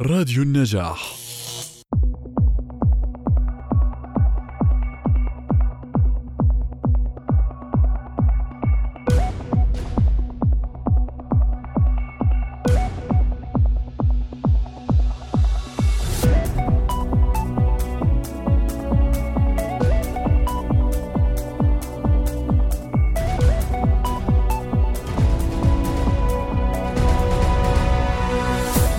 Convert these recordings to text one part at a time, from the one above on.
راديو النجاح.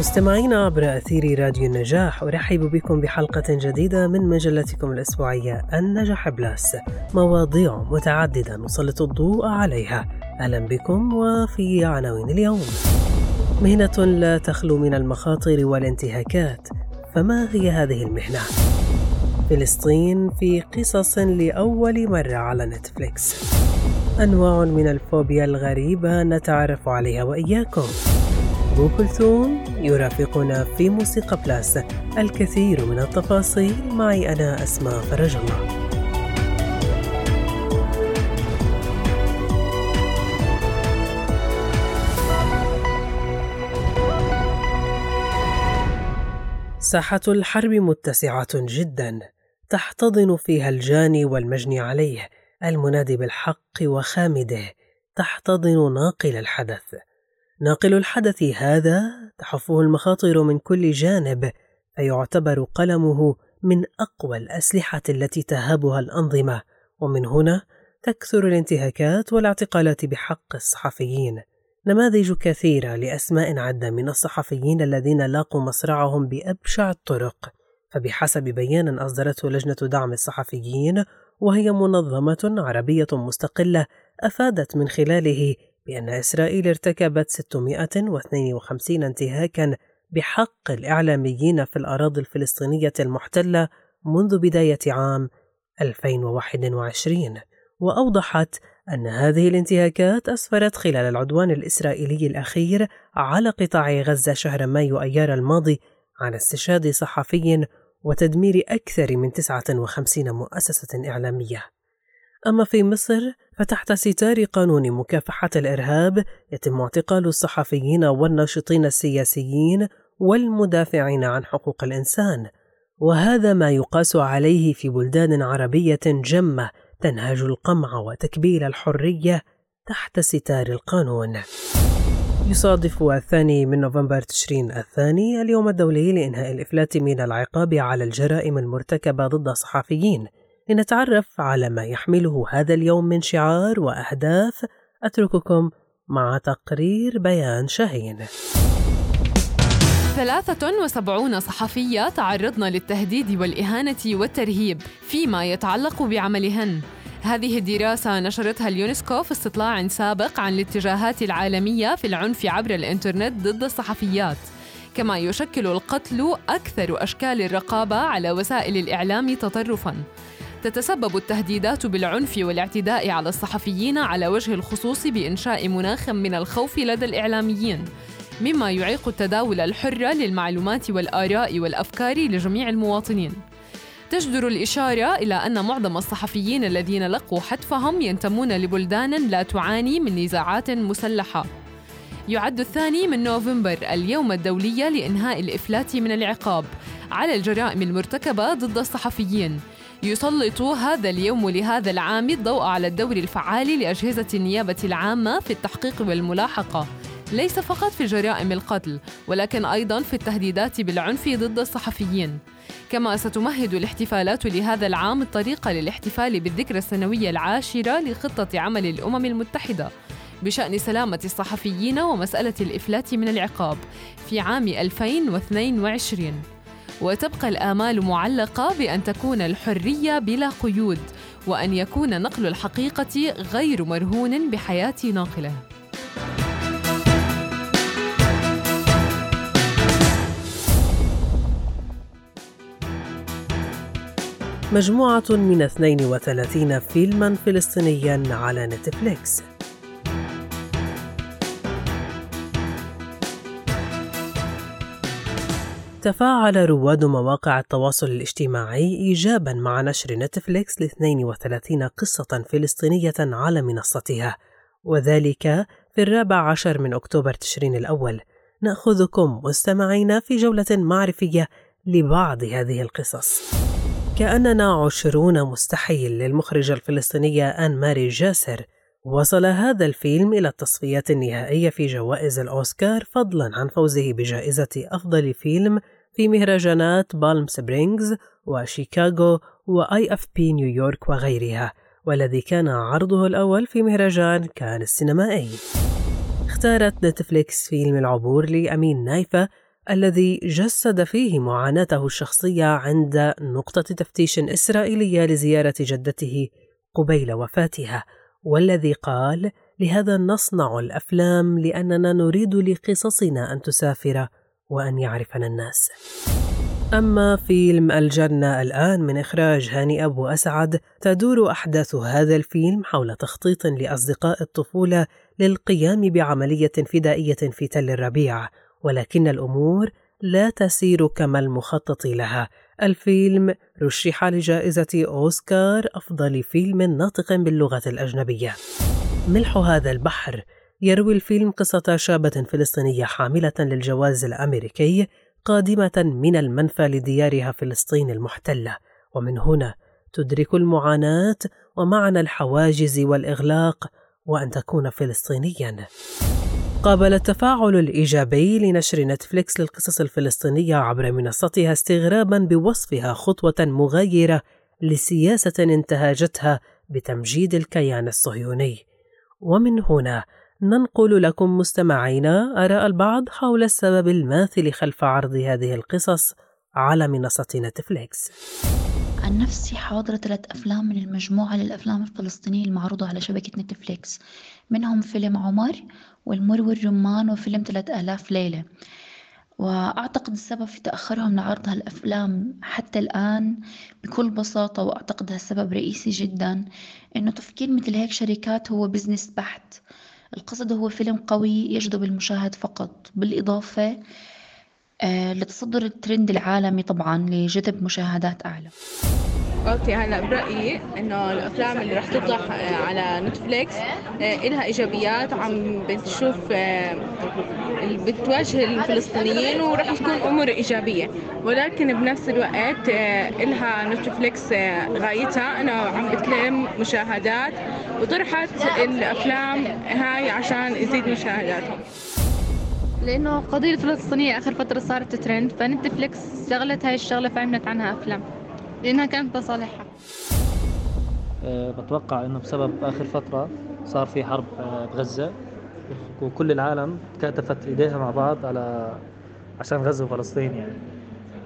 مستمعينا عبر أثير راديو النجاح أرحب بكم بحلقة جديدة من مجلتكم الأسبوعية النجاح Plus. مواضيع متعددة نسلط الضوء عليها. أهلا بكم وفي عناوين اليوم. مهنة لا تخلو من المخاطر والانتهاكات فما هي هذه المهنة؟ فلسطين في قصص لأول مرة على نتفليكس. أنواع من الفوبيا الغريبة نتعرف عليها وإياكم. أبو كلثوم يرافقنا في موسيقى بلاس. الكثير من التفاصيل معي أنا أسماء فرج الله. ساحة الحرب متسعة جدا تحتضن فيها الجاني والمجني عليه المنادي بالحق وخامده تحتضن ناقل الحدث. ناقل الحدث هذا تحفه المخاطر من كل جانب فيعتبر قلمه من أقوى الأسلحة التي تهابها الأنظمة ومن هنا تكثر الانتهاكات والاعتقالات بحق الصحفيين. نماذج كثيرة لأسماء عدة من الصحفيين الذين لاقوا مصرعهم بأبشع الطرق. فبحسب بيان أصدرته لجنة دعم الصحفيين وهي منظمة عربية مستقلة أفادت من خلاله بأن إسرائيل ارتكبت 652 انتهاكا بحق الإعلاميين في الأراضي الفلسطينية المحتلة منذ بداية عام 2021 وأوضحت أن هذه الانتهاكات أسفرت خلال العدوان الإسرائيلي الأخير على قطاع غزة شهر مايو أيار الماضي عن استشهاد صحفي وتدمير أكثر من 59 مؤسسة إعلامية. أما في مصر فتحت ستار قانون مكافحة الإرهاب يتم اعتقال الصحفيين والناشطين السياسيين والمدافعين عن حقوق الإنسان. وهذا ما يقاس عليه في بلدان عربية جمة تنهج القمع وتكبيل الحرية تحت ستار القانون. يصادف الثاني من نوفمبر تشرين الثاني اليوم الدولي لإنهاء الإفلات من العقاب على الجرائم المرتكبة ضد الصحفيين. لنتعرف على ما يحمله هذا اليوم من شعار وأهداف. أترككم مع تقرير بيان شاهين. 73 صحفية تعرضن للتهديد والإهانة والترهيب فيما يتعلق بعملهن. هذه الدراسة نشرتها اليونسكو في استطلاع سابق عن الاتجاهات العالمية في العنف عبر الإنترنت ضد الصحفيات. كما يشكل القتل أكثر أشكال الرقابة على وسائل الإعلام تطرفاً. تتسبب التهديدات بالعنف والاعتداء على الصحفيين على وجه الخصوص بإنشاء مناخ من الخوف لدى الإعلاميين مما يعيق التداول الحر للمعلومات والآراء والأفكار لجميع المواطنين. تجدر الإشارة إلى أن معظم الصحفيين الذين لقوا حتفهم ينتمون لبلدان لا تعاني من نزاعات مسلحة. يعد الثاني من نوفمبر اليوم الدولي لإنهاء الإفلات من العقاب على الجرائم المرتكبة ضد الصحفيين يسلط هذا اليوم لهذا العام الضوء على الدور الفعال لأجهزة النيابة العامة في التحقيق والملاحقة. ليس فقط في جرائم القتل ولكن أيضا في التهديدات بالعنف ضد الصحفيين. كما ستمهد الاحتفالات لهذا العام الطريقة للاحتفال بالذكرى السنوية العاشرة لخطة عمل الأمم المتحدة بشأن سلامة الصحفيين ومسألة الإفلات من العقاب في عام 2022 وتبقى الآمال معلقة بأن تكون الحرية بلا قيود وأن يكون نقل الحقيقة غير مرهون بحياة ناقلة. مجموعة من 32 فيلما فلسطينيا على نتفليكس تفاعل رواد مواقع التواصل الاجتماعي إيجابا مع نشر نتفليكس ل 32 قصة فلسطينية على منصتها. وذلك في الرابع عشر من أكتوبر تشرين الأول. نأخذكم مستمعينا في جولة معرفية لبعض هذه القصص. كأننا عشرون مستحيل للمخرجه الفلسطينيه آن ماري جاسر وصل هذا الفيلم إلى التصفيات النهائية في جوائز الأوسكار فضلا عن فوزه بجائزة أفضل فيلم في مهرجانات بالم سبرينغز وشيكاغو وآي أف بي نيويورك وغيرها والذي كان عرضه الأول في مهرجان كان السينمائي. اختارت نتفليكس فيلم العبور لأمين نايفة الذي جسد فيه معاناته الشخصية عند نقطة تفتيش إسرائيلية لزيارة جدته قبيل وفاتها. والذي قال لهذا نصنع الأفلام لأننا نريد لقصصنا أن تسافر وأن يعرفنا الناس. أما فيلم الجنة الآن من إخراج هاني أبو أسعد تدور أحداث هذا الفيلم حول تخطيط لأصدقاء الطفولة للقيام بعملية فدائية في تل الربيع ولكن الأمور لا تسير كما المخطط لها. الفيلم رشح لجائزة أوسكار أفضل فيلم ناطق باللغة الأجنبية. ملح هذا البحر يروي الفيلم قصة شابة فلسطينية حاملة للجواز الأمريكي قادمة من المنفى لديارها فلسطين المحتلة. ومن هنا تدرك المعاناة ومعنى الحواجز والإغلاق وأن تكون فلسطينيا. قابل التفاعل الإيجابي لنشر نتفليكس للقصص الفلسطينية عبر منصتها استغرابا بوصفها خطوة مغايرة لسياسة انتهجتها بتمجيد الكيان الصهيوني. ومن هنا ننقل لكم مستمعينا آراء البعض حول السبب الماثل خلف عرض هذه القصص على منصة نتفليكس. عن نفسي حاضرة ثلاث أفلام من المجموعة للأفلام الفلسطينية المعروضة على شبكة نتفليكس. منهم فيلم عمر والمر والرمان وفيلم ثلاث آلاف ليلة. وأعتقد السبب في تأخرهم لعرض هالأفلام حتى الآن بكل بساطة وأعتقد هالسبب رئيسي جدا إنه تفكير مثل هيك شركات هو business بحت. القصد هو فيلم قوي يجذب المشاهد فقط. بالإضافة آه، لتصدر الترند العالمي طبعا لجذب مشاهدات أعلى. okay هلا برأيي إنه الأفلام اللي رح تطلع آه، على نتفليكس آه، لها إيجابيات عم بتشوف بتواجه الفلسطينيين ورح تكون أمور إيجابية. ولكن بنفس الوقت لها نتفليكس غايتها إنه عم بتلم مشاهدات وطرحت الأفلام هاي عشان يزيد مشاهداتهم لأنه قضية الفلسطينية آخر فترة صارت ترند فنتفليكس استغلت هاي الشغلة فعملت عنها أفلام لأنها كانت بصالحها أه بتوقع إنه بسبب آخر فترة صار في حرب أه بغزة وكل العالم كاتفت إيديها مع بعض على عشان غزة وفلسطين يعني.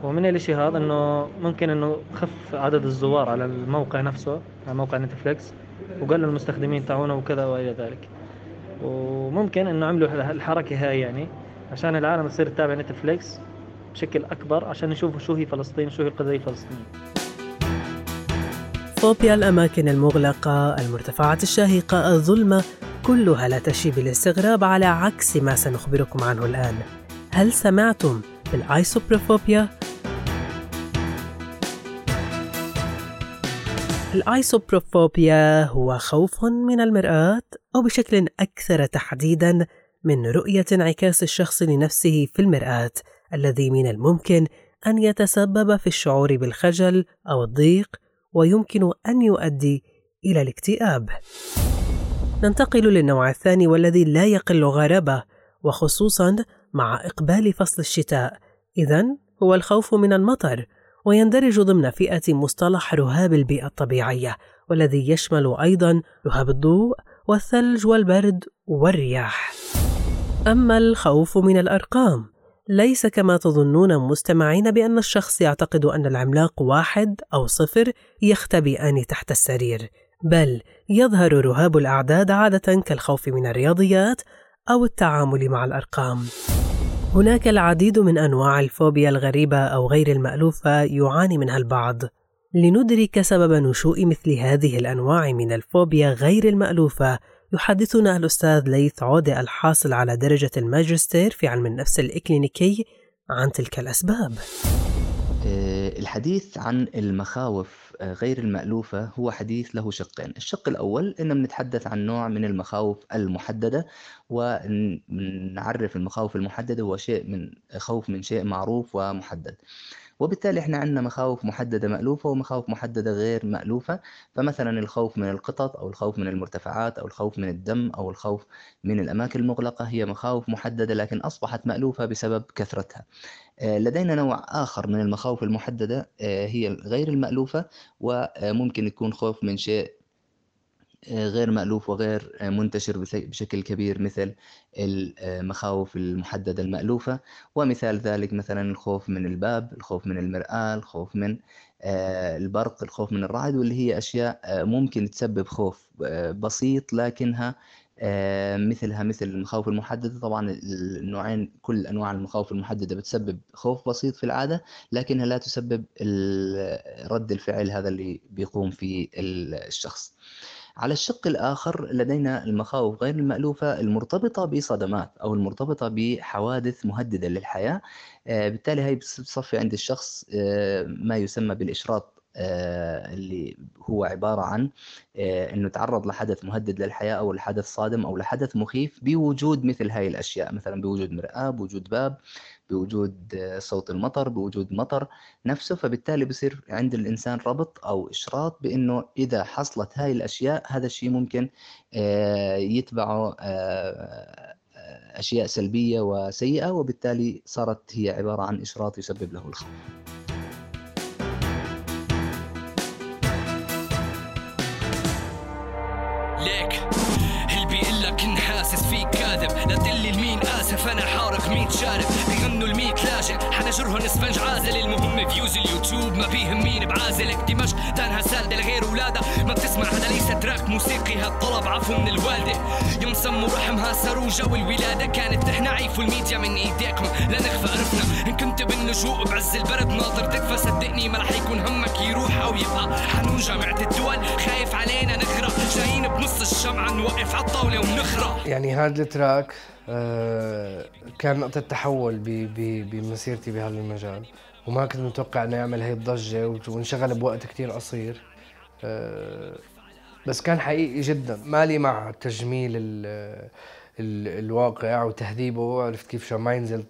ومن الإشي هذا إنه ممكن إنه خف عدد الزوار على الموقع نفسه على موقع نتفليكس وقل المستخدمين تاعونه وكذا وإلى ذلك. وممكن إنه عملوا الحركه هاي يعني. عشان العالم تصير تتابع نتفليكس بشكل أكبر عشان يشوفوا شو هي فلسطين شو هي القضية الفلسطينية فوبيا الأماكن المغلقة المرتفعات الشاهقة الظلمة كلها لا تشي بالاستغراب على عكس ما سنخبركم عنه الآن هل سمعتم بالآيسوبروفوبيا؟ الآيسوبروفوبيا هو خوف من المرآة أو بشكل أكثر تحديداً من رؤية انعكاس الشخص لنفسه في المرآة الذي من الممكن أن يتسبب في الشعور بالخجل أو الضيق ويمكن أن يؤدي إلى الاكتئاب. ننتقل للنوع الثاني والذي لا يقل غرابة وخصوصا مع إقبال فصل الشتاء، إذا هو الخوف من المطر ويندرج ضمن فئة مصطلح رهاب البيئة الطبيعية والذي يشمل أيضا رهاب الضوء والثلج والبرد والرياح. أما الخوف من الأرقام ليس كما تظنون مستمعين بأن الشخص يعتقد أن العملاق واحد أو صفر يختبئان تحت السرير بل يظهر رهاب الأعداد عادة كالخوف من الرياضيات أو التعامل مع الأرقام. هناك العديد من أنواع الفوبيا الغريبة أو غير المألوفة يعاني منها البعض. لندرك سبب نشوء مثل هذه الأنواع من الفوبيا غير المألوفة يحدثنا الأستاذ ليث عودة الحاصل على درجة الماجستير في علم النفس الإكلينيكي عن تلك الأسباب. آه، الحديث عن المخاوف آه، غير المألوفة هو حديث له شقين. الشق الأول إن بنتحدث عن نوع من المخاوف المحددة ونعرف المخاوف المحددة هو شيء من خوف من شيء معروف ومحدد. وبالتالي إحنا عندنا مخاوف محددة مألوفة ومخاوف محددة غير مألوفة. فمثلا الخوف من القطط أو الخوف من المرتفعات أو الخوف من الدم أو الخوف من الأماكن المغلقة هي مخاوف محددة لكن أصبحت مألوفة بسبب كثرتها. آه، لدينا نوع آخر من المخاوف المحددة آه، هي غير المألوفة وممكن يكون خوف من شيء غير مألوف وغير منتشر بشكل كبير مثل المخاوف المحددة المألوفة. ومثال ذلك مثلا الخوف من الباب الخوف من المرآة الخوف من البرق الخوف من الرعد واللي هي أشياء ممكن تسبب خوف بسيط لكنها آه، مثلها مثل المخاوف المحددة. طبعا النوعين كل أنواع المخاوف المحددة بتسبب خوف بسيط في العادة لكنها لا تسبب رد الفعل هذا اللي بيقوم فيه الشخص. على الشق الآخر لدينا المخاوف غير المألوفة المرتبطة بصدمات أو المرتبطة بحوادث مهددة للحياة. آه، بالتالي هي بتصفي عند الشخص آه، ما يسمى بالإشراط آه، اللي هو عبارة عن أنه تعرض لحدث مهدد للحياة أو لحدث صادم أو لحدث مخيف بوجود مثل هاي الأشياء مثلا بوجود مرآة بوجود باب. بوجود آه، صوت المطر بوجود مطر نفسه فبالتالي بصير عند الإنسان ربط أو إشراط بأنه إذا حصلت هاي الأشياء هذا الشيء ممكن يتبعه أشياء سلبية وسيئة وبالتالي صارت هي عبارة عن إشراط يسبب له الخوف فانا حارق ميت شارب. بيغنوا الميت لاجئ. حنجرهم اسفنج عازل. المهم فيوز اليوتيوب ما بيهم مين بعازلك دمشق دانها سالدة لغير ولادة. ما بتسمع هذا ليس تراك موسيقي. هالطلب عفو من الوالدة. يوم سموا رحمها سروجة والولادة كانت نحن عيفوا الميديا من ايديكم لا نخفى عرفنا. ان كنت باللجوء بعز البرد. ناطر تكفى صدقني ما رح يكون همك يروح أو يبقى. حنون جامعة الدول. بنص الشمعة نوقف عالطاولة ونخرق. يعني هذا التراك آه، كان نقطة تحول بمسيرتي بهذا المجال. وما كنت متوقع إنه يعمل هي الضجة وانشغل بوقت كتير قصير. آه، بس كان حقيقي جدا. مالي مع تجميل ال الواقع وتهذيبه عرفت كيف شو ما ينزل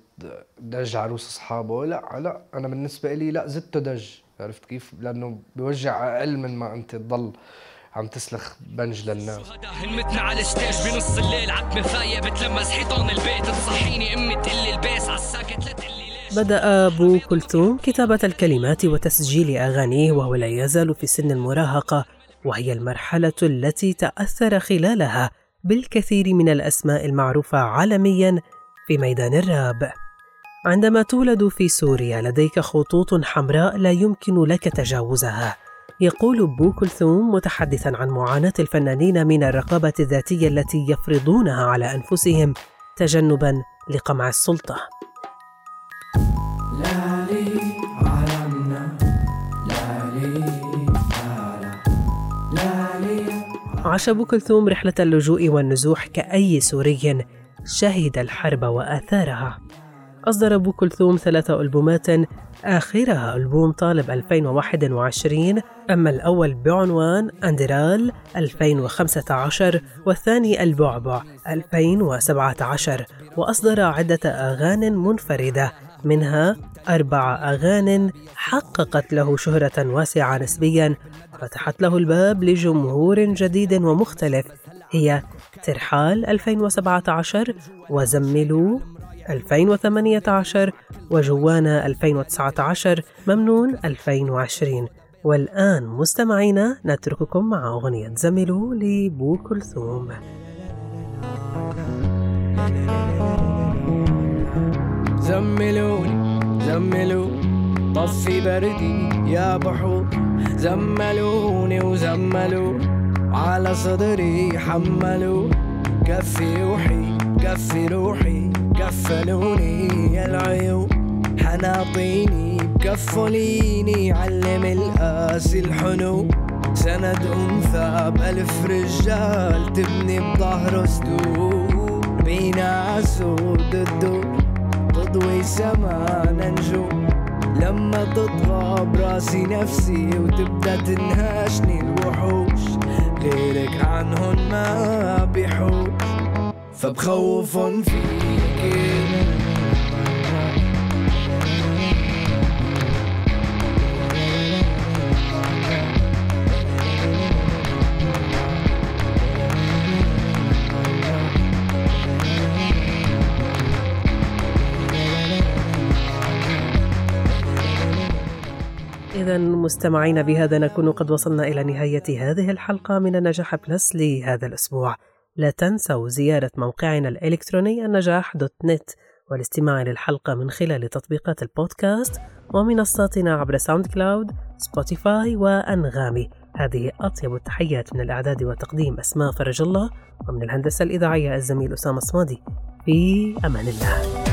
دج عروس أصحابه. لا لا أنا بالنسبة لي لا زدته دج. عرفت كيف؟ لأنه بيوجع أقل من ما أنت تضل. عم تسلخ بنج للناس. هلمتنا على ال stage بنص الليل. عتمة فايت بتلمس حيطان البيت. تصحيني أمي تقلي ال bass على الساكت. لتقلي بدأ أبو كلثوم كتابة الكلمات وتسجيل أغانيه وهو لا يزال في سن المراهقة وهي المرحلة التي تأثر خلالها بالكثير من الأسماء المعروفة عالميا في ميدان الراب. عندما تولد في سوريا لديك خطوط حمراء لا يمكن لك تجاوزها. يقول بو كلثوم متحدثا عن معاناة الفنانين من الرقابة الذاتية التي يفرضونها على أنفسهم تجنبا لقمع السلطة. عاش أبو كلثوم رحلة اللجوء والنزوح كأي سوري شهد الحرب وآثارها. أصدر أبو كلثوم ثلاث ألبومات آخرها ألبوم طالب 2021 أما الأول بعنوان أندرال 2015 والثاني البعبع 2017 وأصدر عدة أغاني منفردة منها أربع أغان حققت له شهرة واسعة نسبيا فتحت له الباب لجمهور جديد ومختلف هي ترحال 2017 وزملوا 2018 وجوانا 2019 ممنون 2020 والآن مستمعينا نترككم مع أغنية زملوا لبو كلثوم. زملوني زملوا طفي بردي يا بحور. زملوني وزملوا على صدري حملوا كفي روحي كفي روحي. كفلوني العيون حناطيني بكفليني علم القاسي الحنو. سند أنثى بألف رجال تبني بظهره سدود بينا عسود الدور تضوي سما نجوم لما تطغى براسي نفسي وتبدأ تنهاشني الوحوش. غيرك عنهن ما بيحوش فبخوفن فيكي إذا مستمعينا بهذا نكون قد وصلنا إلى نهاية هذه الحلقة من النجاح بلس لهذا الأسبوع. لا تنسوا زيارة موقعنا الإلكتروني النجاح dot net والاستماع للحلقة من خلال تطبيقات البودكاست ومنصاتنا عبر ساوند كلاود سبوتيفاي وأنغامي. هذه أطيب التحيات من الإعداد وتقديم أسماء فرج الله ومن الهندسة الإذاعية الزميل أسامة صمادي. في أمان الله.